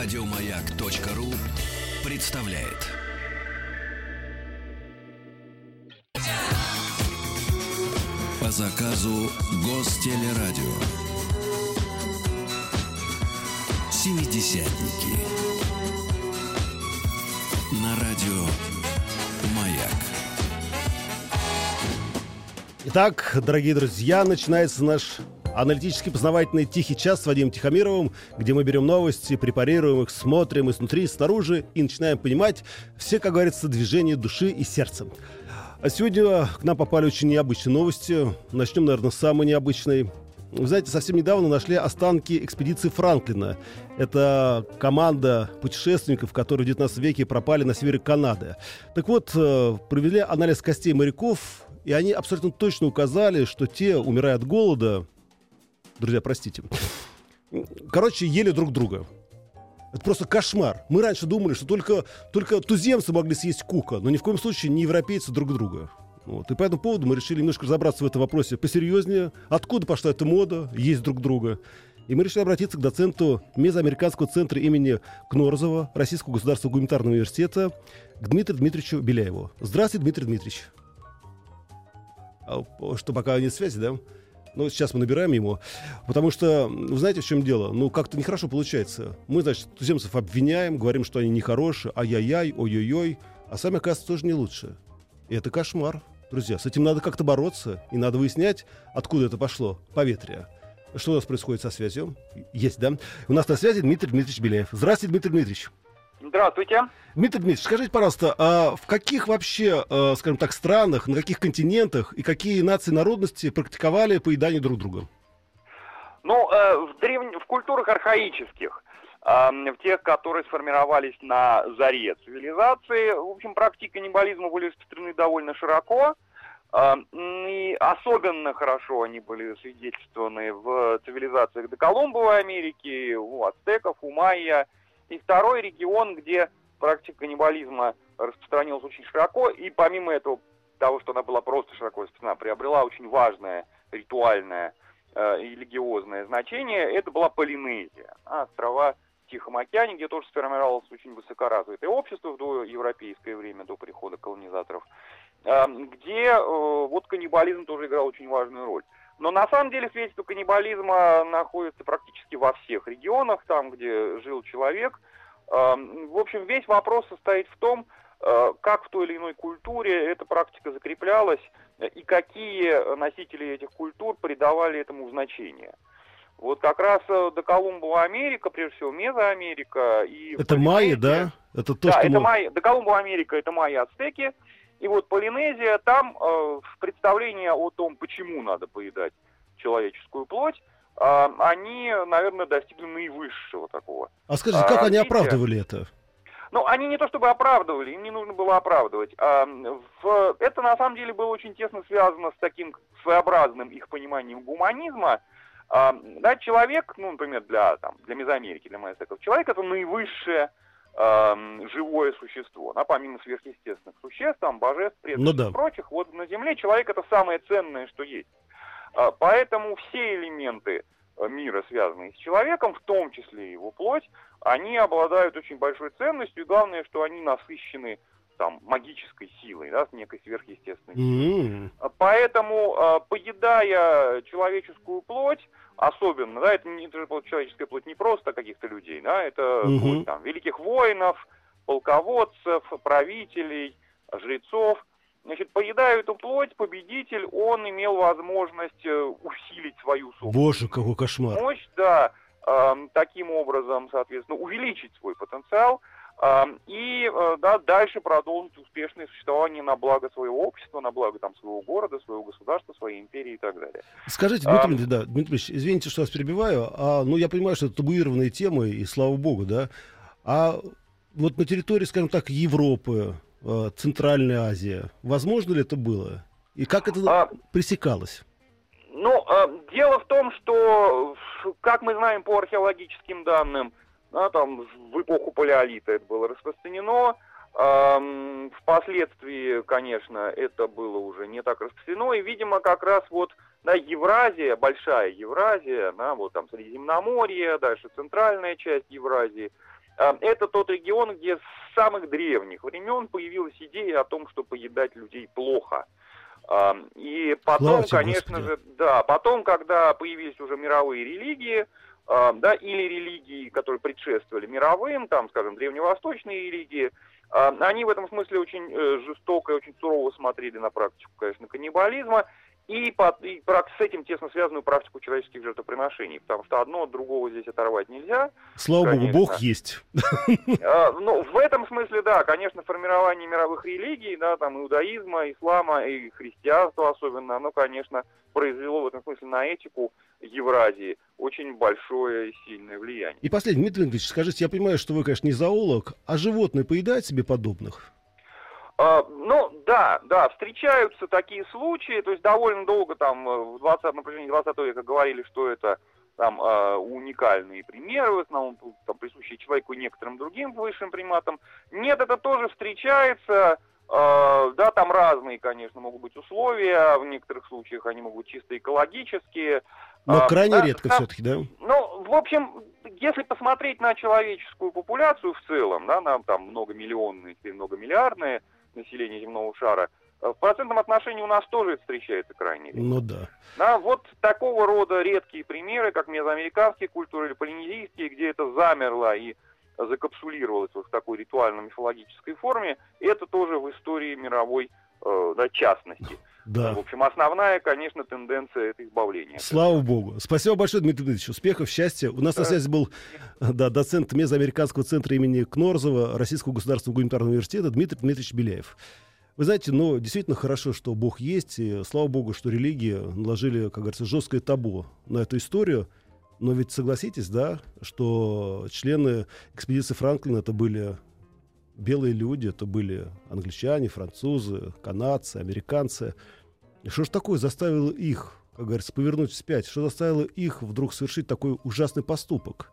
Радиомаяк.ру представляет. По заказу Гостелерадио. Семидесятники. На радио Маяк. Итак, дорогие друзья, начинается наш аналитически познавательный «Тихий час» с Вадимом Тихомировым, где мы берем новости, препарируем их, смотрим изнутри, снаружи и начинаем понимать все, как говорится, движения души и сердца. А сегодня к нам попали очень необычные новости. Начнем, наверное, с самой необычной. Вы знаете, совсем недавно нашли останки экспедиции Франклина. Это команда путешественников, которые в 19 веке пропали на севере Канады. Так вот, э, провели анализ костей моряков, и они абсолютно точно указали, что те, умирая от голода, друзья, простите. Короче, ели друг друга. Это просто кошмар. Мы раньше думали, что только, только туземцы могли съесть кука, но ни в коем случае не европейцы друг друга. Вот. И по этому поводу мы решили немножко разобраться в этом вопросе посерьезнее. Откуда пошла эта мода есть друг друга? И мы решили обратиться к доценту Мезоамериканского центра имени Кнорзова Российского государственного гуманитарного университета, к Дмитрию Дмитриевичу Беляеву. Здравствуйте, Дмитрий Дмитриевич. А, что, пока нет связи, да? Ну, сейчас мы набираем ему. Потому что, вы знаете, в чем дело? Ну, как-то нехорошо получается. Мы, значит, туземцев обвиняем, говорим, что они нехорошие, ай-яй-яй, ой-ой-ой, а сами, оказывается, тоже не лучше. И это кошмар, друзья. С этим надо как-то бороться, и надо выяснять, откуда это пошло, поветрие. Что у нас происходит со связью? Есть, да? У нас на связи Дмитрий Дмитриевич Беляев. Здравствуйте, Дмитрий Дмитриевич. Здравствуйте. Дмитрий Дмитриевич, скажите, пожалуйста, а в каких вообще, э, скажем так, странах, на каких континентах и какие нации народности практиковали поедание друг друга? Ну, э, в, древ... в культурах архаических, э, в тех, которые сформировались на заре цивилизации, в общем, практики каннибализма были распространены довольно широко. И особенно хорошо они были свидетельствованы в цивилизациях доколумбовой Америки, у ацтеков, у майя – и второй регион, где практика каннибализма распространилась очень широко, и помимо этого, того, что она была просто широко распространена, приобрела очень важное ритуальное э, и религиозное значение, это была Полинезия, а, острова в Тихом океане, где тоже сформировалось очень высокоразвитое общество в доевропейское время, до прихода колонизаторов, э, где э, вот каннибализм тоже играл очень важную роль. Но на самом деле свидетельство каннибализма находится практически во всех регионах, там, где жил человек. Эм, в общем, весь вопрос состоит в том, э, как в той или иной культуре эта практика закреплялась и какие носители этих культур придавали этому значение. Вот как раз э, до Колумбова Америка, прежде всего Мезоамерика и... Это майя, да? Это то, да, что это мы... майя. До Колумбова Америка это майя ацтеки, и вот Полинезия, там э, представление о том, почему надо поедать человеческую плоть, э, они, наверное, достигли наивысшего такого. А скажите, как развития. они оправдывали это? Ну, они не то чтобы оправдывали, им не нужно было оправдывать. А, в, это на самом деле было очень тесно связано с таким своеобразным их пониманием гуманизма. А, да, человек, ну, например, для, там, для Мезоамерики, для майостеков, человек это наивысшее э, живое существо. Да, помимо сверхъестественных существ, там, божеств, предков ну, да. и прочих, вот на Земле человек это самое ценное, что есть. Э, поэтому все элементы э, мира, связанные с человеком, в том числе его плоть, они обладают очень большой ценностью, и главное, что они насыщены там магической силой, да, с некой сверхъестественной силой. Mm-hmm. Поэтому, э, поедая человеческую плоть, особенно, да, это, не, это же человеческая плоть не просто каких-то людей, да, это угу. плоть там великих воинов, полководцев, правителей, жрецов. Значит, поедая эту плоть, победитель, он имел возможность э, усилить свою собственную Боже, какой кошмар. мощь, да, э, таким образом, соответственно, увеличить свой потенциал – и э, да, дальше продолжить успешное существование на благо своего общества, на благо там, своего города, своего государства, своей империи и так далее. Скажите, Дмитрий, а, да, Дмитрий Ильич, извините, что вас перебиваю, а, ну я понимаю, что это табуированные темы, и слава богу, да, а вот на территории, скажем так, Европы, э, Центральной Азии, возможно ли это было? И как это а, пресекалось? Ну, дело в том, что, как мы знаем по археологическим данным, да, там в эпоху палеолита это было распространено. Эм, впоследствии, конечно, это было уже не так распространено, и, видимо, как раз вот да, Евразия, большая Евразия, да, вот там Средиземноморье, дальше центральная часть Евразии, э, это тот регион, где с самых древних времен появилась идея о том, что поедать людей плохо. Э, и потом, Слава конечно Господи. же, да, потом, когда появились уже мировые религии, да, или религии, которые предшествовали мировым, там, скажем, древневосточные религии, они в этом смысле очень э, жестоко и очень сурово смотрели на практику, конечно, каннибализма и, под- и с этим тесно связанную практику человеческих жертвоприношений, потому что одно от другого здесь оторвать нельзя. Слава богу, Конечно. Бог есть. А, Ну, в этом смысле, да, конечно, формирование мировых религий, да, там, иудаизма, ислама и христианства особенно, оно, конечно, произвело в этом смысле на этику Евразии очень большое и сильное влияние. И последний, Дмитрий Дмитриевич, скажите, я понимаю, что вы, конечно, не зоолог, а животные поедают себе подобных? А, ну, да, да, встречаются такие случаи, то есть довольно долго там э, в 20, на протяжении 20 века говорили, что это там э, уникальные примеры, в основном там, присущие человеку и некоторым другим высшим приматам. Нет, это тоже встречается, э, да, там разные, конечно, могут быть условия, в некоторых случаях они могут быть чисто экологические. Но А, крайне да, редко да, все-таки, да? ну, в общем, если посмотреть на человеческую популяцию в целом, да, на там многомиллионные, теперь многомиллиардное население земного шара, э, в процентном отношении у нас тоже это встречается крайне редко. Ну да. Да, вот такого рода редкие примеры, как мезоамериканские культуры или полинезийские, где это замерло и закапсулировалось вот в такой ритуально-мифологической форме, это тоже в истории мировой да, частности. Да. В общем, основная, конечно, тенденция это избавление. Слава богу. Спасибо большое, Дмитрий Дмитриевич. Успехов, счастья. У нас на Да. связи был да, доцент Мезоамериканского центра имени Кнорзова Российского государственного гуманитарного университета Дмитрий Дмитриевич Беляев. Вы знаете, ну, действительно хорошо, что Бог есть, и слава Богу, что религии наложили, как говорится, жесткое табу на эту историю. Но ведь согласитесь, да, что члены экспедиции Франклина это были белые люди, это были англичане, французы, канадцы, американцы. И что ж такое заставило их, как говорится, повернуть вспять? Что заставило их вдруг совершить такой ужасный поступок?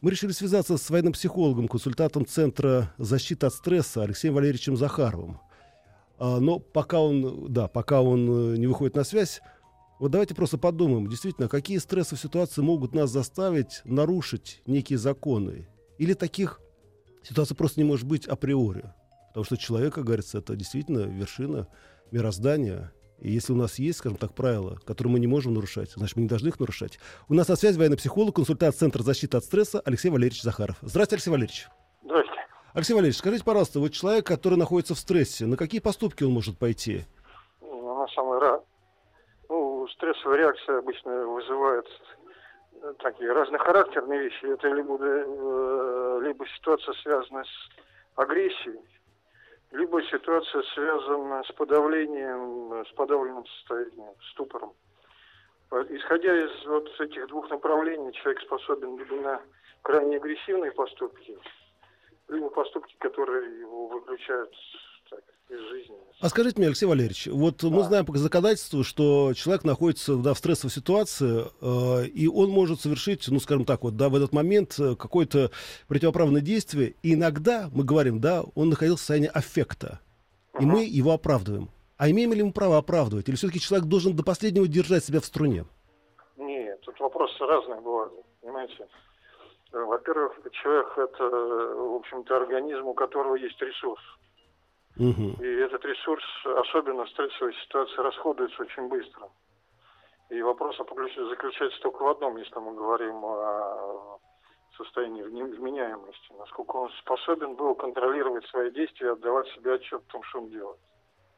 Мы решили связаться с военным психологом, консультантом Центра защиты от стресса Алексеем Валерьевичем Захаровым. А, но пока он, да, пока он э, не выходит на связь, вот давайте просто подумаем, действительно, какие стрессовые ситуации могут нас заставить нарушить некие законы? Или таких ситуаций просто не может быть априори? Потому что человек, как говорится, это действительно вершина мироздания. И если у нас есть, скажем так, правила, которые мы не можем нарушать, значит, мы не должны их нарушать. У нас на связи военный психолог, консультант Центра защиты от стресса Алексей Валерьевич Захаров. Здравствуйте, Алексей Валерьевич. Здрасте. Алексей Валерьевич, скажите, пожалуйста, вот человек, который находится в стрессе, на какие поступки он может пойти? Ну, Она самая ра... Ну, стрессовая реакция обычно вызывает такие разнохарактерные вещи. Это либо, э, либо ситуация связана с агрессией, либо ситуация связана с подавлением, э, с подавленным состоянием, ступором. По- Исходя из вот этих двух направлений, человек способен либо на крайне агрессивные поступки, либо поступки, которые его выключают жизни. А скажите мне, Алексей Валерьевич, вот мы Да. знаем по законодательству, что человек находится да, в стрессовой ситуации, э, и он может совершить, ну, скажем так, вот, да, в этот момент э, какое-то противоправное действие. И иногда, мы говорим, да, он находился в состоянии аффекта, и Ага. мы его оправдываем. А имеем ли мы право оправдывать? Или все-таки человек должен до последнего держать себя в струне? Нет, тут вопросы разные бывают, понимаете. Во-первых, человек это, в общем-то, организм, у которого есть ресурс. Мгм. И этот ресурс, особенно в стрессовой ситуации, расходуется очень быстро. И вопрос заключ- заключается только в одном, если мы говорим о состоянии вменяемости. Насколько он способен был контролировать свои действия и отдавать себе отчет в том, что он делает.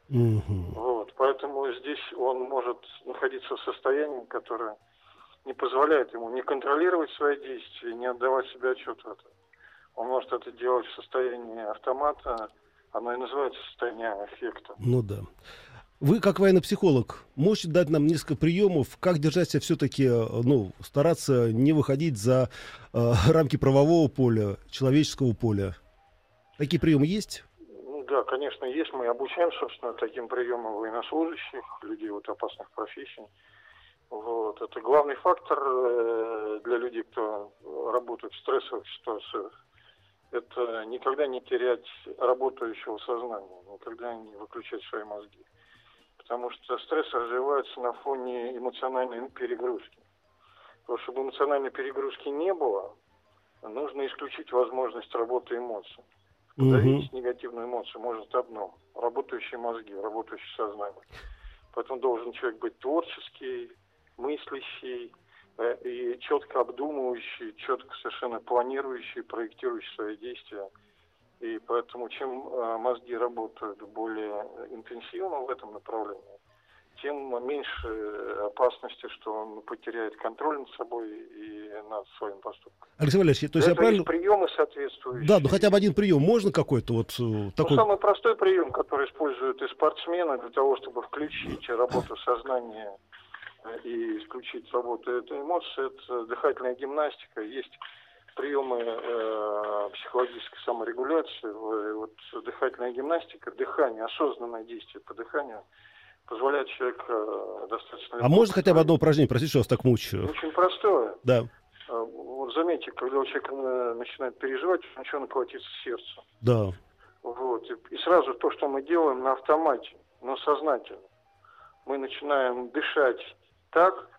Мгм. Вот, поэтому здесь он может находиться в состоянии, которое не позволяет ему не контролировать свои действия, не отдавать себе отчет в этом. Он может это делать в состоянии автомата, оно и называется состояние аффекта. Ну да. Вы, как военный психолог, можете дать нам несколько приемов, как держать себя все-таки, ну, стараться не выходить за э, рамки правового поля, человеческого поля? Такие приемы есть? Ну да, конечно, есть. Мы обучаем, собственно, таким приемам военнослужащих, людей вот опасных профессий. Вот. Это главный фактор э, для людей, кто работает в стрессовых ситуациях. Это никогда не терять работающего сознания, никогда не выключать свои мозги. Потому что стресс развивается на фоне эмоциональной перегрузки. Потому что чтобы эмоциональной перегрузки не было, нужно исключить возможность работы эмоций. Подавить угу. негативную эмоцию может одно. Работающие мозги, работающее сознание. Поэтому должен человек быть творческий, мыслящий и четко обдумывающий, четко совершенно планирующий, проектирующий свои действия. И поэтому чем э, мозги работают более интенсивно в этом направлении, тем меньше опасности, что он потеряет контроль над собой и над своим поступком. Алексей Валерьевич, то есть я правильно... приемы соответствующие. Да, ну хотя бы один прием можно какой-то вот э, ну, такой... самый простой прием, который используют и спортсмены для того, чтобы включить работу сознания э, и исключить работу этой эмоции, это дыхательная гимнастика. Есть приемы э, психологической саморегуляции, вот дыхательная гимнастика, дыхание, осознанное действие по дыханию – позволяет человек э, достаточно... А можно хотя бы одно упражнение, простите, что вас так мучаю? Очень простое. Да. Э, вот заметьте, когда у человека э, начинает переживать, начинает колотиться сердце. Да. Вот. И, и сразу то, что мы делаем на автомате, но сознательно. Мы начинаем дышать так,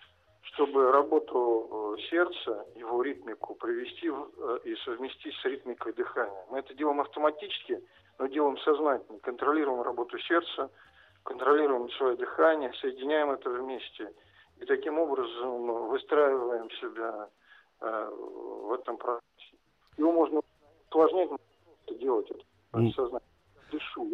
чтобы работу сердца, его ритмику привести в, и совместить с ритмикой дыхания. Мы это делаем автоматически, но делаем сознательно, контролируем работу сердца, контролируем свое дыхание, соединяем это вместе. И таким образом выстраиваем себя э, в этом процессе. Его можно усложнять, но делать это сознание. Дышу.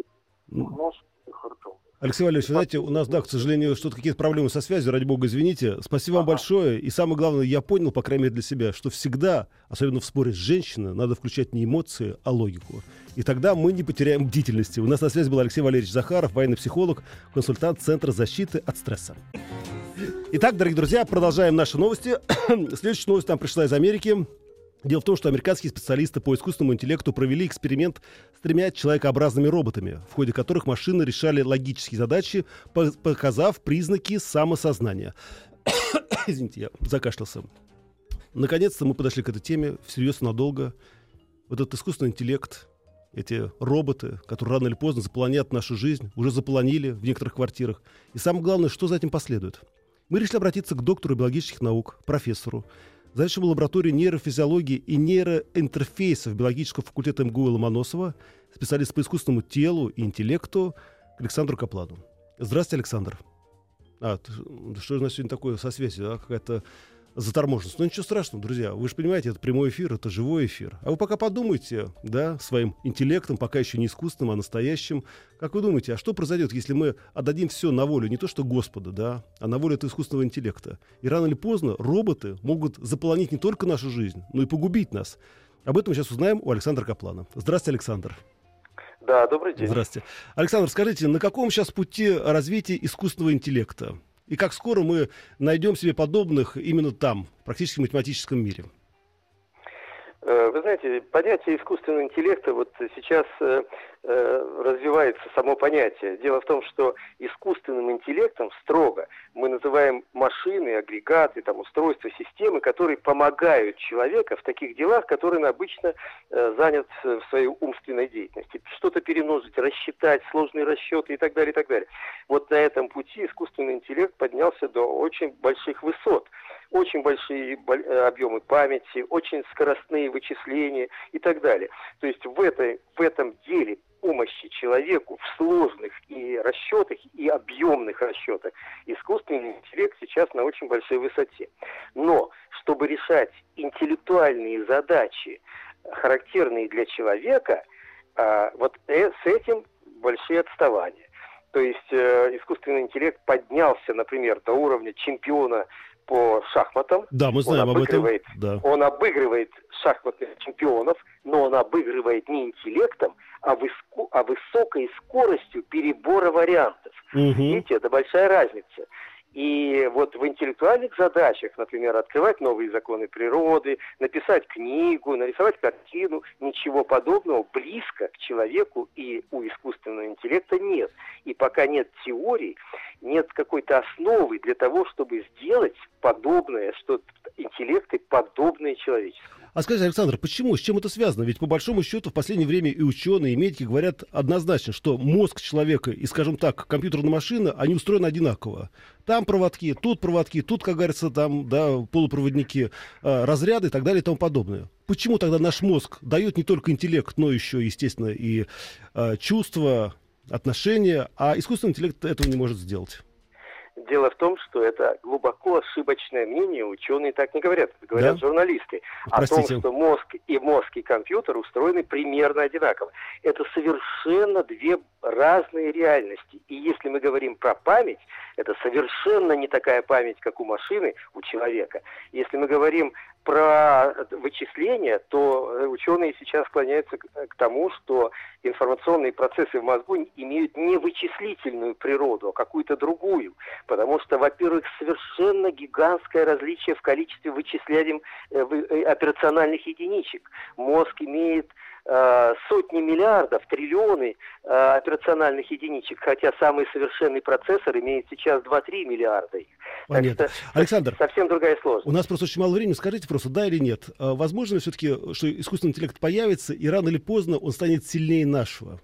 Нос и ртом. Алексей Валерьевич, вы знаете, у нас, да, к сожалению, что-то какие-то проблемы со связью, ради бога, извините. Спасибо вам большое. И самое главное, я понял, по крайней мере, для себя, что всегда, особенно в споре с женщиной, надо включать не эмоции, а логику. И тогда мы не потеряем бдительности. У нас на связи был Алексей Валерьевич Захаров, военный психолог, консультант Центра защиты от стресса. Итак, дорогие друзья, продолжаем наши новости. Следующая новость нам пришла из Америки. Дело в том, что американские специалисты по искусственному интеллекту провели эксперимент с тремя человекообразными роботами, в ходе которых машины решали логические задачи, показав признаки самосознания. Извините, я закашлялся. Наконец-то мы подошли к этой теме всерьез надолго. Вот этот искусственный интеллект, эти роботы, которые рано или поздно заполонят нашу жизнь, уже заполонили в некоторых квартирах. И самое главное, что за этим последует. Мы решили обратиться к доктору биологических наук, профессору, Заведующему лаборатории нейрофизиологии и нейроинтерфейсов биологического факультета МГУ Ломоносова, специалист по искусственному телу и интеллекту Александру Капладу. Здравствуйте, Александр. А, что у нас сегодня такое со связью? А, какая-то заторможенность. Но ничего страшного, друзья. Вы же понимаете, это прямой эфир, это живой эфир. А вы пока подумайте, да, своим интеллектом, пока еще не искусственным, а настоящим. Как вы думаете, а что произойдет, если мы отдадим все на волю не то что Господа, да, а на волю этого искусственного интеллекта? И рано или поздно роботы могут заполонить не только нашу жизнь, но и погубить нас. Об этом мы сейчас узнаем у Александра Каплана. Здравствуйте, Александр. Да, добрый день. Здравствуйте. Александр, скажите, на каком сейчас пути развития искусственного интеллекта? И как скоро мы найдем себе подобных именно там, практически в математическом мире? Э, вы знаете, понятие искусственного интеллекта вот сейчас э, э, развивается само понятие. Дело в том, что искусственным интеллектом строго мы называем машины, агрегаты, там, устройства, системы, которые помогают человеку в таких делах, которые он обычно занят в своей умственной деятельности. Что-то перемножить, рассчитать, сложные расчеты и так далее, и так далее. Вот на этом пути искусственный интеллект поднялся до очень больших высот очень большие э, объемы памяти, очень скоростные вычисления и так далее. То есть в, этой, в этом деле помощи человеку в сложных и расчетах, и объемных расчетах, искусственный интеллект сейчас на очень большой высоте. Но чтобы решать интеллектуальные задачи, характерные для человека, а, вот э, с этим большие отставания. То есть э, искусственный интеллект поднялся, например, до уровня чемпиона по шахматам. Да, мы знаем он об этом. Да. Он обыгрывает шахматных чемпионов, но он обыгрывает не интеллектом, а, выско, а высокой скоростью перебора вариантов. Угу. Видите, это большая разница. И вот в интеллектуальных задачах, например, открывать новые законы природы, написать книгу, нарисовать картину, ничего подобного близко к человеку и у искусственного интеллекта нет. И пока нет теории, нет какой-то основы для того, чтобы сделать подобное, что интеллекты подобные человеческому. А скажите, Александр, почему, с чем это связано? Ведь по большому счету в последнее время и ученые, и медики говорят однозначно, что мозг человека и, скажем так, компьютерная машина, они устроены одинаково. Там проводки, тут проводки, тут, как говорится, там, да, полупроводники, э, разряды и так далее и тому подобное. Почему тогда наш мозг дает не только интеллект, но еще, естественно, и э, чувства, отношения, а искусственный интеллект этого не может сделать? Дело в том, что это глубоко ошибочное мнение, ученые так не говорят, говорят да? журналисты, Простите. о том, что мозг и мозг и компьютер устроены примерно одинаково. Это совершенно две разные реальности. И если мы говорим про память, это совершенно не такая память, как у машины, у человека. Если мы говорим про вычисления, то э, ученые сейчас склоняются к тому, что информационные процессы в мозгу имеют не вычислительную природу, а какую-то другую. Потому что, во-первых, совершенно гигантское различие в количестве вычисляемых э, э, операциональных единичек. Мозг имеет Э, сотни миллиардов, триллионы э, операциональных единичек, хотя самый совершенный процессор имеет сейчас 2-3 миллиарда их. Понятно. Что, Александр, совсем другая сложность. У нас просто очень мало времени. Скажите просто, да или нет, э, возможно ли все-таки, что искусственный интеллект появится, и рано или поздно он станет сильнее нашего?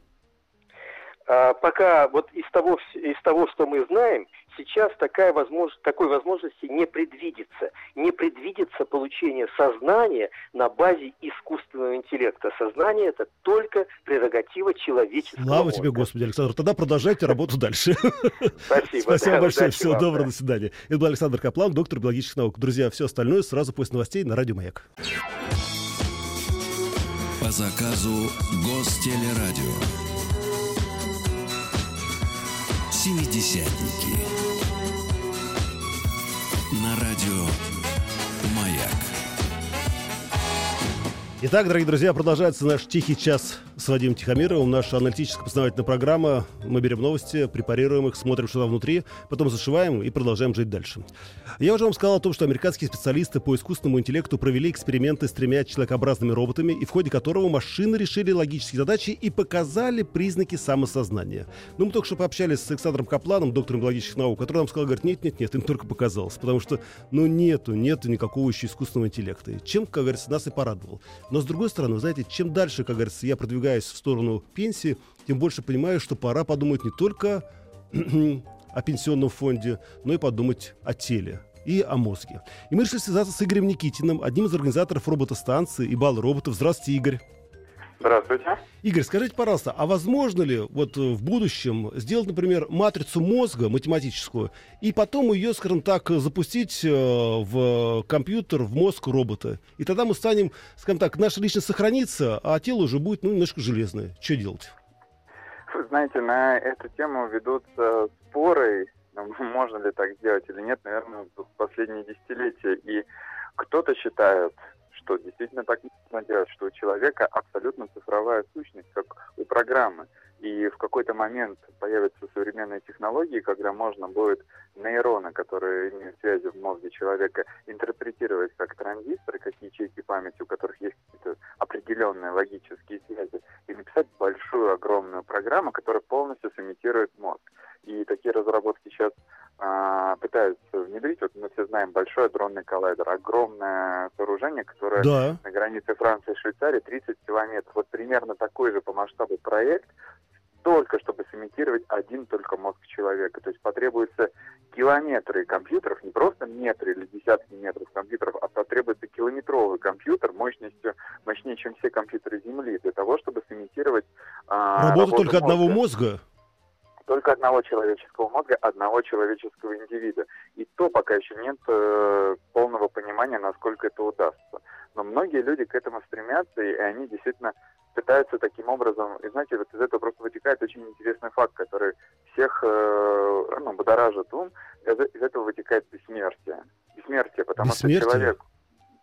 А, пока вот из того, из того, что мы знаем, сейчас такая возможность, такой возможности не предвидится. Не предвидится получение сознания на базе искусственного интеллекта. Сознание – это только прерогатива человеческого Слава мозга. тебе, Господи, Александр. Тогда продолжайте работу дальше. Спасибо. Спасибо большое. Всего доброго. До свидания. Это был Александр Каплан, доктор биологических наук. Друзья, все остальное сразу после новостей на Радио Маяк. По заказу Гостелерадио. Семидесятники. На радио Маяк. Итак, дорогие друзья, продолжается наш тихий час с Вадимом Тихомировым. Наша аналитическая познавательная программа. Мы берем новости, препарируем их, смотрим, что там внутри, потом зашиваем и продолжаем жить дальше. Я уже вам сказал о том, что американские специалисты по искусственному интеллекту провели эксперименты с тремя человекообразными роботами, и в ходе которого машины решили логические задачи и показали признаки самосознания. Ну, мы только что пообщались с Александром Капланом, доктором биологических наук, который нам сказал, говорит, нет-нет-нет, им только показалось, потому что, ну, нету, нету никакого еще искусственного интеллекта. Чем, как говорится, нас и порадовал. Но, с другой стороны, вы знаете, чем дальше, как говорится, я продвигаю продвигаясь в сторону пенсии, тем больше понимаю, что пора подумать не только о пенсионном фонде, но и подумать о теле и о мозге. И мы решили связаться с Игорем Никитиным, одним из организаторов роботостанции и бал роботов. Здравствуйте, Игорь. Здравствуйте. Игорь, скажите, пожалуйста, а возможно ли вот в будущем сделать, например, матрицу мозга математическую и потом ее, скажем так, запустить э, в компьютер, в мозг робота? И тогда мы станем, скажем так, наша личность сохранится, а тело уже будет ну, немножко железное. Что делать? Вы знаете, на эту тему ведутся споры, ну, можно ли так сделать или нет, наверное, в последние десятилетия. И кто-то считает, что действительно так можно делать, что у человека абсолютно цифровая сущность, как у программы. И в какой-то момент появятся современные технологии, когда можно будет нейроны, которые имеют связи в мозге человека, интерпретировать как транзисторы, как ячейки памяти, у которых есть какие-то определенные логические связи, и написать большую, огромную программу, которая полностью сымитирует мозг. И такие разработки сейчас а, пытаются внедрить. Вот мы все знаем большой дронный коллайдер, огромное сооружение, которое да. на границе Франции и Швейцарии 30 километров. Вот примерно такой же по масштабу проект, только чтобы сымитировать один только мозг человека. То есть потребуется километры компьютеров, не просто метры или десятки метров компьютеров, а потребуется километровый компьютер мощностью мощнее, чем все компьютеры Земли, для того, чтобы сымитировать... А, работу, работу только мозга. одного мозга? Только одного человеческого мозга, одного человеческого индивида. И то пока еще нет э, полного понимания, насколько это удастся. Но многие люди к этому стремятся, и они действительно пытаются таким образом, и знаете, вот из этого просто вытекает очень интересный факт, который всех э, ну, будоражит ум, из, этого вытекает бессмертие. Бессмертие, потому бессмертие? что человек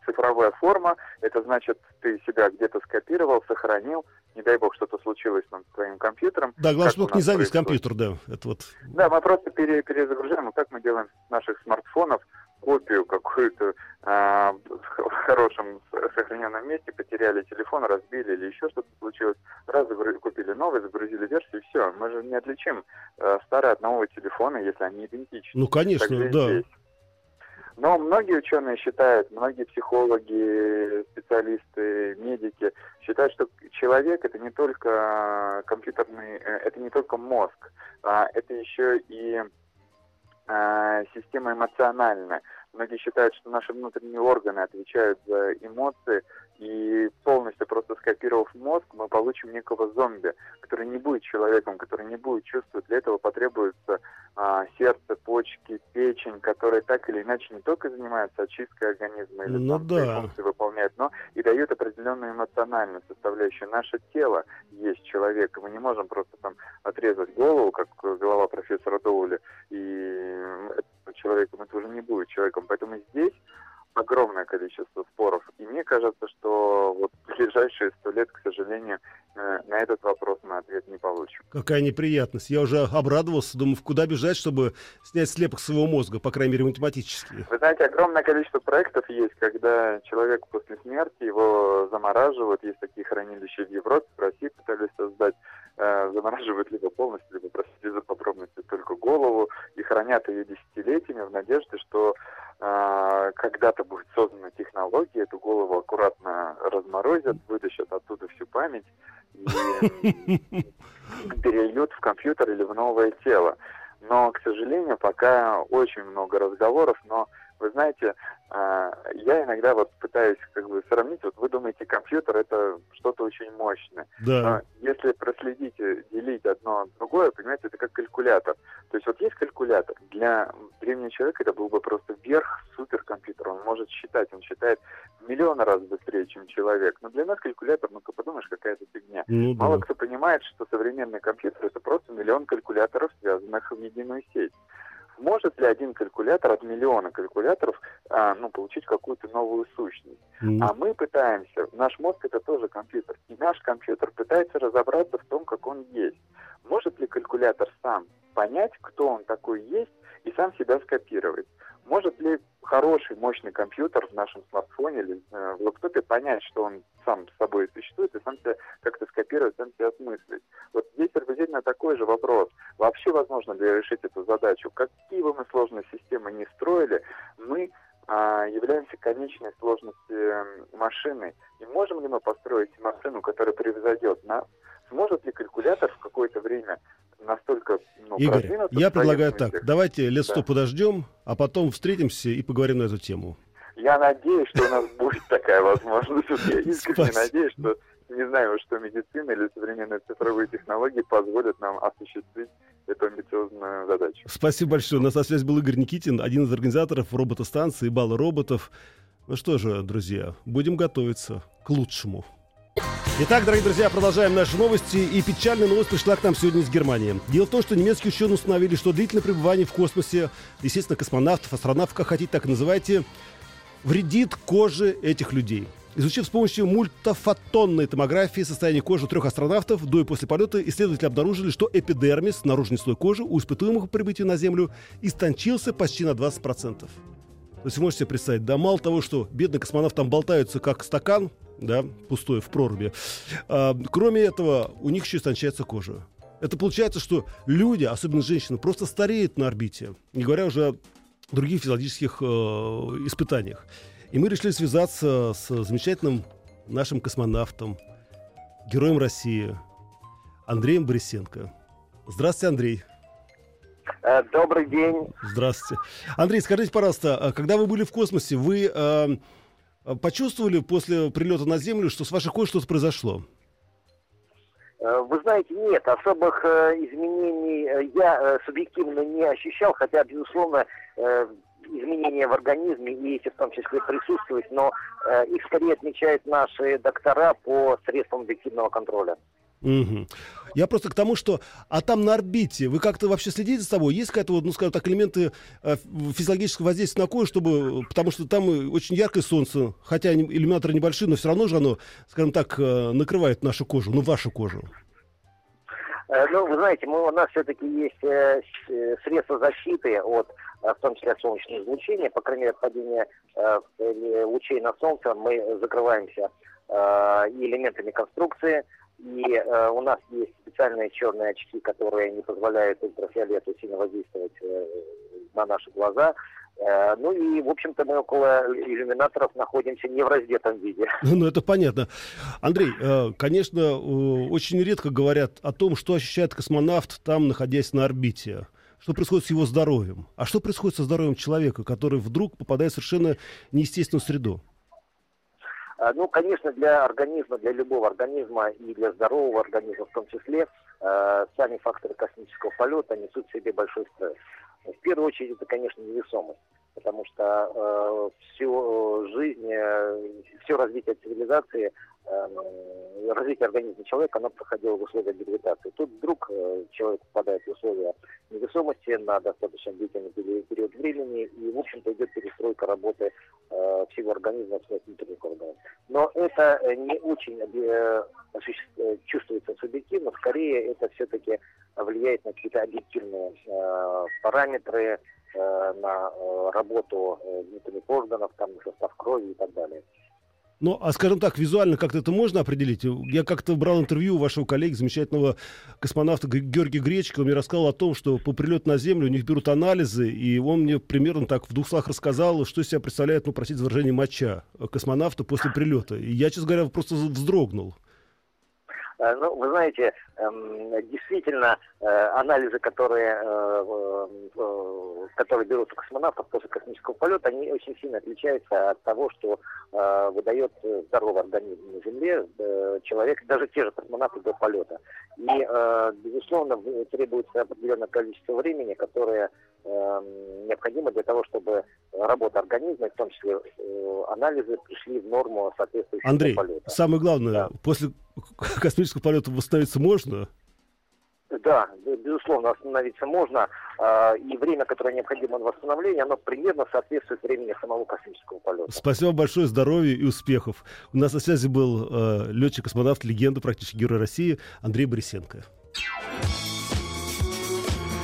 цифровая форма, это значит, ты себя где-то скопировал, сохранил, не дай бог что-то случилось с твоим компьютером. Да, главное, чтобы не завис компьютер, да. Это вот... Да, мы просто пере, перезагружаем, вот так мы делаем с наших смартфонов, копию какую-то э, в хорошем сохраненном месте, потеряли телефон, разбили или еще что-то случилось, раз купили новый, загрузили версию, все. Мы же не отличим э, старый от нового телефона, если они идентичны. Ну, конечно, да. Здесь. Но многие ученые считают, многие психологи, специалисты, медики считают, что человек это не только компьютерный, э, это не только мозг, а это еще и а, система эмоциональная. Многие считают, что наши внутренние органы отвечают за эмоции, и полностью просто скопировав мозг, мы получим некого зомби, который не будет человеком, который не будет чувствовать. Для этого потребуется а, сердце, почки, печень, которые так или иначе не только занимаются очисткой организма или ну, там, да. функции выполняют, но и дают определенную эмоциональную составляющую. Наше тело есть человек, и мы не можем просто там отрезать голову, как голова профессора Доули, и человеком это уже не будет человеком. Поэтому здесь огромное количество споров. И мне кажется, что вот в ближайшие сто лет, к сожалению, э, на этот вопрос мы ответ не получим. Какая неприятность. Я уже обрадовался, думаю, куда бежать, чтобы снять слепок своего мозга, по крайней мере, математически. Вы знаете, огромное количество проектов есть, когда человек после смерти, его замораживают. Есть такие хранилища в Европе, в России пытались создать. Э, замораживают либо полностью, либо, простите за подробности, только голову и хранят ее десятилетиями в надежде, что э, когда-то будет создана технология, эту голову аккуратно разморозят, вытащат оттуда всю память и перельют в компьютер или в новое тело. Но, к сожалению, пока очень много разговоров, но вы знаете, а, я иногда вот пытаюсь как бы сравнить, вот вы думаете, компьютер это что-то очень мощное. Да. Но если проследить, делить одно другое, понимаете, это как калькулятор. То есть вот есть калькулятор, для древнего человека это был бы просто верх суперкомпьютера. Он может считать, он считает в миллион раз быстрее, чем человек. Но для нас калькулятор, ну-ка подумаешь, какая-то фигня. Ну, Мало да. кто понимает, что современный компьютер это просто миллион калькуляторов, связанных в единую сеть. Может ли один калькулятор от миллиона калькуляторов а, ну, получить какую-то новую сущность? М. А мы пытаемся, наш мозг это тоже компьютер, и наш компьютер пытается разобраться в том, как он есть. Может ли калькулятор сам понять, кто он такой есть, и сам себя скопировать? Может ли хороший, мощный компьютер в нашем смартфоне или э, в лэптопе понять, что он сам с собой существует, и сам себя как-то скопировать, сам себя осмыслить? Вот здесь приблизительно такой же вопрос. Вообще возможно ли решить эту задачу? Какие бы мы сложные системы не строили, мы а, являемся конечной сложности м, машины. И можем ли мы построить машину, которая превзойдет нас? Сможет ли калькулятор в какое-то время настолько ну, Игорь, я предлагаю так. Давайте лет сто Да. подождем, а потом встретимся и поговорим на эту тему. Я надеюсь, что у нас будет такая возможность. Я искренне надеюсь, что не знаю, что медицина или современные цифровые технологии позволят нам осуществить эту амбициозную задачу. Спасибо большое. У нас на связи был Игорь Никитин, один из организаторов роботостанции «Бала роботов». Ну что же, друзья, будем готовиться к лучшему. Итак, дорогие друзья, продолжаем наши новости. И печальная новость пришла к нам сегодня из Германии. Дело в том, что немецкие ученые установили, что длительное пребывание в космосе, естественно, космонавтов, астронавтов, как хотите, так и называйте, вредит коже этих людей. Изучив с помощью мультифотонной томографии состояние кожи трех астронавтов до и после полета, исследователи обнаружили, что эпидермис, наружный слой кожи, у испытуемых по прибытию на Землю истончился почти на 20%. То есть вы можете представить, да, мало того, что бедный космонавт там болтаются как стакан, да, пустой в проруби, а, кроме этого, у них еще истончается кожа. Это получается, что люди, особенно женщины, просто стареют на орбите, не говоря уже других физиологических э, испытаниях. И мы решили связаться с замечательным нашим космонавтом, героем России, Андреем Борисенко. Здравствуйте, Андрей. Э, Добрый день. Здравствуйте. Андрей, скажите, пожалуйста, а когда вы были в космосе, вы э, почувствовали после прилета на Землю, что с вашей кожей что-то произошло? Э, Вы знаете, нет, особых э, изменений э, я субъективно не ощущал, хотя, безусловно, изменения в организме и в том числе присутствуют, но их скорее отмечают наши доктора по средствам объективного контроля. Мгм. Я просто к тому, что... А там на орбите вы как-то вообще следите за собой? Есть какая-то, вот, ну, скажем так, элементы э, физиологического воздействия на кожу, чтобы... Потому что там очень яркое солнце, хотя иллюминаторы небольшие, но все равно же оно, скажем так, э, накрывает нашу кожу, ну, вашу кожу. Э, Ну, вы знаете, мы, у нас все-таки есть э, средства защиты от, в том числе солнечного излучения, по крайней мере, от падения э, лучей на солнце мы закрываемся э, элементами конструкции, и э, у нас есть специальные черные очки, которые не позволяют ультрафиолету сильно воздействовать э, на наши глаза. Э, ну и, в общем-то, мы около иллюминаторов находимся не в раздетом виде. Ну, это понятно. Андрей, э, конечно, очень редко говорят о том, что ощущает космонавт там, находясь на орбите. Что происходит с его здоровьем? А что происходит со здоровьем человека, который вдруг попадает в совершенно неестественную среду? Ну, конечно, для организма, для любого организма и для здорового организма в том числе, сами факторы космического полета несут в себе большой стресс. В первую очередь это, конечно, невесомость, потому что э, всю жизнь, э, все развитие цивилизации, э, развитие организма человека, оно проходило в условиях гравитации. Тут вдруг э, человек попадает в условия невесомости на достаточно длительный период времени, и, в общем-то, идет перестройка работы э, всего организма, всех внутренних органов. Но это э, не очень э, э, чувствуется субъективно, скорее это все-таки влияет на какие-то объективные э, параметры, э, на э, работу э, внутренних органов, там, состав крови и так далее. Ну, а скажем так, визуально как-то это можно определить? Я как-то брал интервью у вашего коллеги, замечательного космонавта Георгия он мне рассказал о том, что по прилету на Землю у них берут анализы, и он мне примерно так в двух словах рассказал, что из себя представляет, ну, простите за моча космонавта после прилета. И я, честно говоря, просто вздрогнул. Э, ну, вы знаете, эм, действительно, э, анализы, которые, э, которые берут у космонавтов после космического полета, они очень сильно отличаются от того, что выдает здоровый организм на Земле человек, даже те же космонавты до полета. И, безусловно, требуется определенное количество времени, которое эм, необходимо для того, чтобы работа организма, в том числе анализы, пришли в норму соответствующего Андрей, полета. самое главное, да. после космического полета восстановиться можно? Да, безусловно, остановиться можно. А, и время, которое необходимо на восстановление, оно примерно соответствует времени самого космического полета. Спасибо большое, здоровья и успехов. У нас на связи был э, летчик-космонавт, легенда, практически герой России Андрей Борисенко.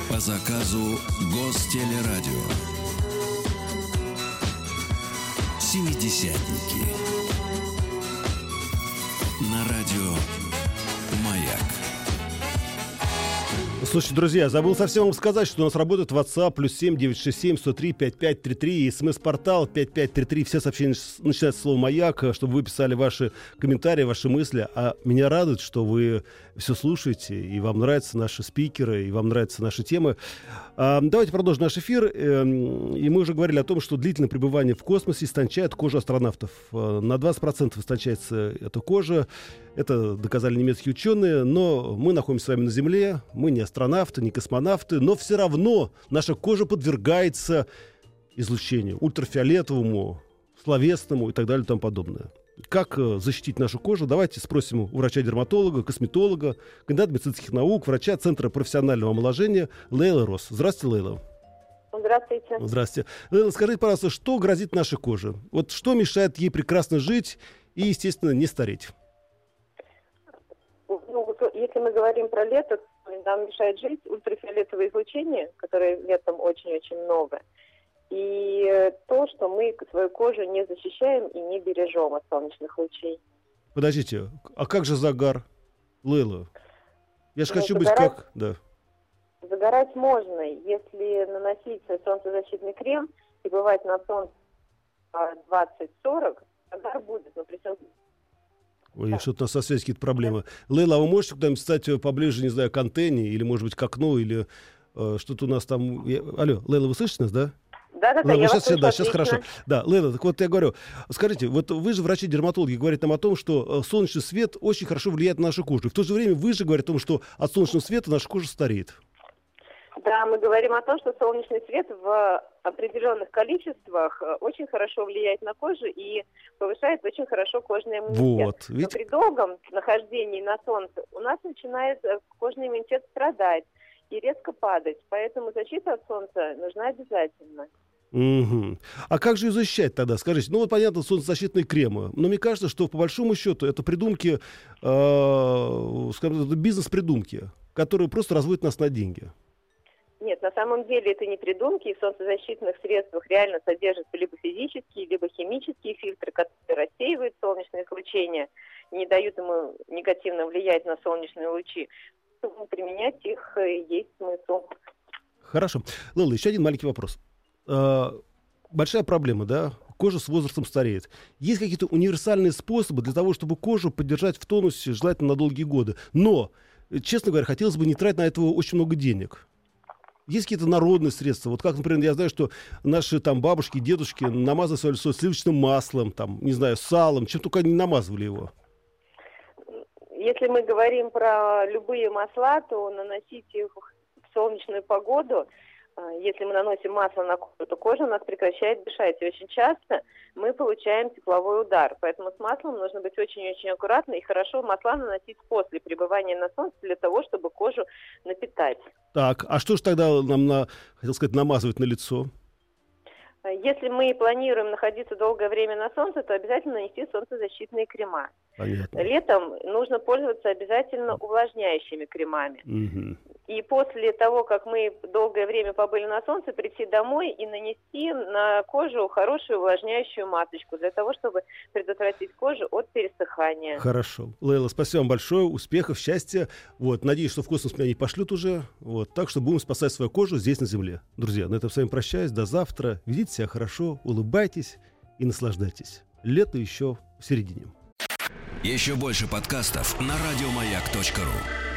По заказу Гостелерадио. Семидесятники. На радио «Маяк». Слушайте, друзья, забыл совсем вам сказать, что у нас работает WhatsApp плюс 7 967 103 5533 и смс-портал 5533. Все сообщения начинаются с слова «Маяк», чтобы вы писали ваши комментарии, ваши мысли. А меня радует, что вы все слушаете, и вам нравятся наши спикеры, и вам нравятся наши темы. А, давайте продолжим наш эфир. Эм, и мы уже говорили о том, что длительное пребывание в космосе истончает кожу астронавтов. А, на 20% истончается эта кожа. Это доказали немецкие ученые. Но мы находимся с вами на Земле. Мы не астронавты, не космонавты. Но все равно наша кожа подвергается излучению ультрафиолетовому, словесному и так далее и тому подобное. Как э, защитить нашу кожу? Давайте спросим у врача-дерматолога, косметолога, кандидата медицинских наук, врача Центра профессионального омоложения Лейла Рос. Здравствуйте, Лейла. Здравствуйте. Здравствуйте. Лейла, скажите, пожалуйста, что грозит нашей коже? Вот что мешает ей прекрасно жить и, естественно, не стареть? Ну, если мы говорим про лето, нам мешает жить ультрафиолетовое излучение, которое летом очень-очень много – и то, что мы свою кожу не защищаем и не бережем от солнечных лучей. Подождите, а как же загар? Лейла, я же ну, хочу загорать, быть как... Да. Загорать можно, если наносить солнцезащитный крем и бывать на солнце 20-40, загар будет, но при всем Ой, что-то у нас со связью какие-то проблемы. Лейла, а вы можете куда-нибудь стать поближе, не знаю, к антенне или, может быть, к окну, или э, что-то у нас там... Я... Алло, Лейла, вы слышите нас, да? Да, да, да, я сейчас, да, сейчас хорошо. Да, Лена, так вот я говорю, скажите, вот вы же врачи-дерматологи, говорите нам о том, что э, солнечный свет очень хорошо влияет на нашу кожу. В то же время вы же говорите о том, что от солнечного света наша кожа стареет. Да, мы говорим о том, что солнечный свет в определенных количествах э, очень хорошо влияет на кожу и повышает очень хорошо кожный иммунитет. Вот, ведь... Но при долгом нахождении на солнце у нас начинает э, кожный иммунитет страдать и резко падать. Поэтому защита от солнца нужна обязательно. Угу. А как же ее защищать тогда? Скажите, ну вот понятно, солнцезащитные кремы, но мне кажется, что по большому счету это придумки, э, скажем, бизнес-придумки, которые просто разводят нас на деньги. На самом деле это не придумки, и в солнцезащитных средствах реально содержатся либо физические, либо химические фильтры, которые рассеивают солнечное излучение, не дают ему негативно влиять на солнечные лучи. Применять их э, есть смысл. Хорошо. Лола, еще один маленький вопрос. Э, большая проблема, да? Кожа с возрастом стареет. Есть какие-то универсальные способы для того, чтобы кожу поддержать в тонусе, желательно на долгие годы. Но, честно говоря, хотелось бы не тратить на этого очень много денег. Есть какие-то народные средства. Вот как, например, я знаю, что наши там бабушки, дедушки намазывали свое лицо сливочным маслом, там, не знаю, салом, чем только они намазывали его. Если мы говорим про любые масла, то наносить их в солнечную погоду если мы наносим масло на кожу, то кожа у нас прекращает дышать. И очень часто мы получаем тепловой удар. Поэтому с маслом нужно быть очень-очень аккуратно и хорошо масла наносить после пребывания на солнце для того, чтобы кожу напитать. Так, а что же тогда нам, на, хотел сказать, намазывать на лицо? Если мы планируем находиться долгое время на солнце, то обязательно нанести солнцезащитные крема. Понятно. Летом нужно пользоваться обязательно увлажняющими кремами. Мгм. И после того, как мы долгое время побыли на солнце, прийти домой и нанести на кожу хорошую увлажняющую масочку для того, чтобы предотвратить кожу от пересыхания. Хорошо. Лейла, спасибо вам большое. Успехов, счастья. Вот, надеюсь, что в космос меня не пошлют уже. Вот, так что будем спасать свою кожу здесь, на Земле. Друзья, на этом с вами прощаюсь. До завтра. Ведите себя хорошо, улыбайтесь и наслаждайтесь. Лето еще в середине. Еще больше подкастов на радиомаяк.ру.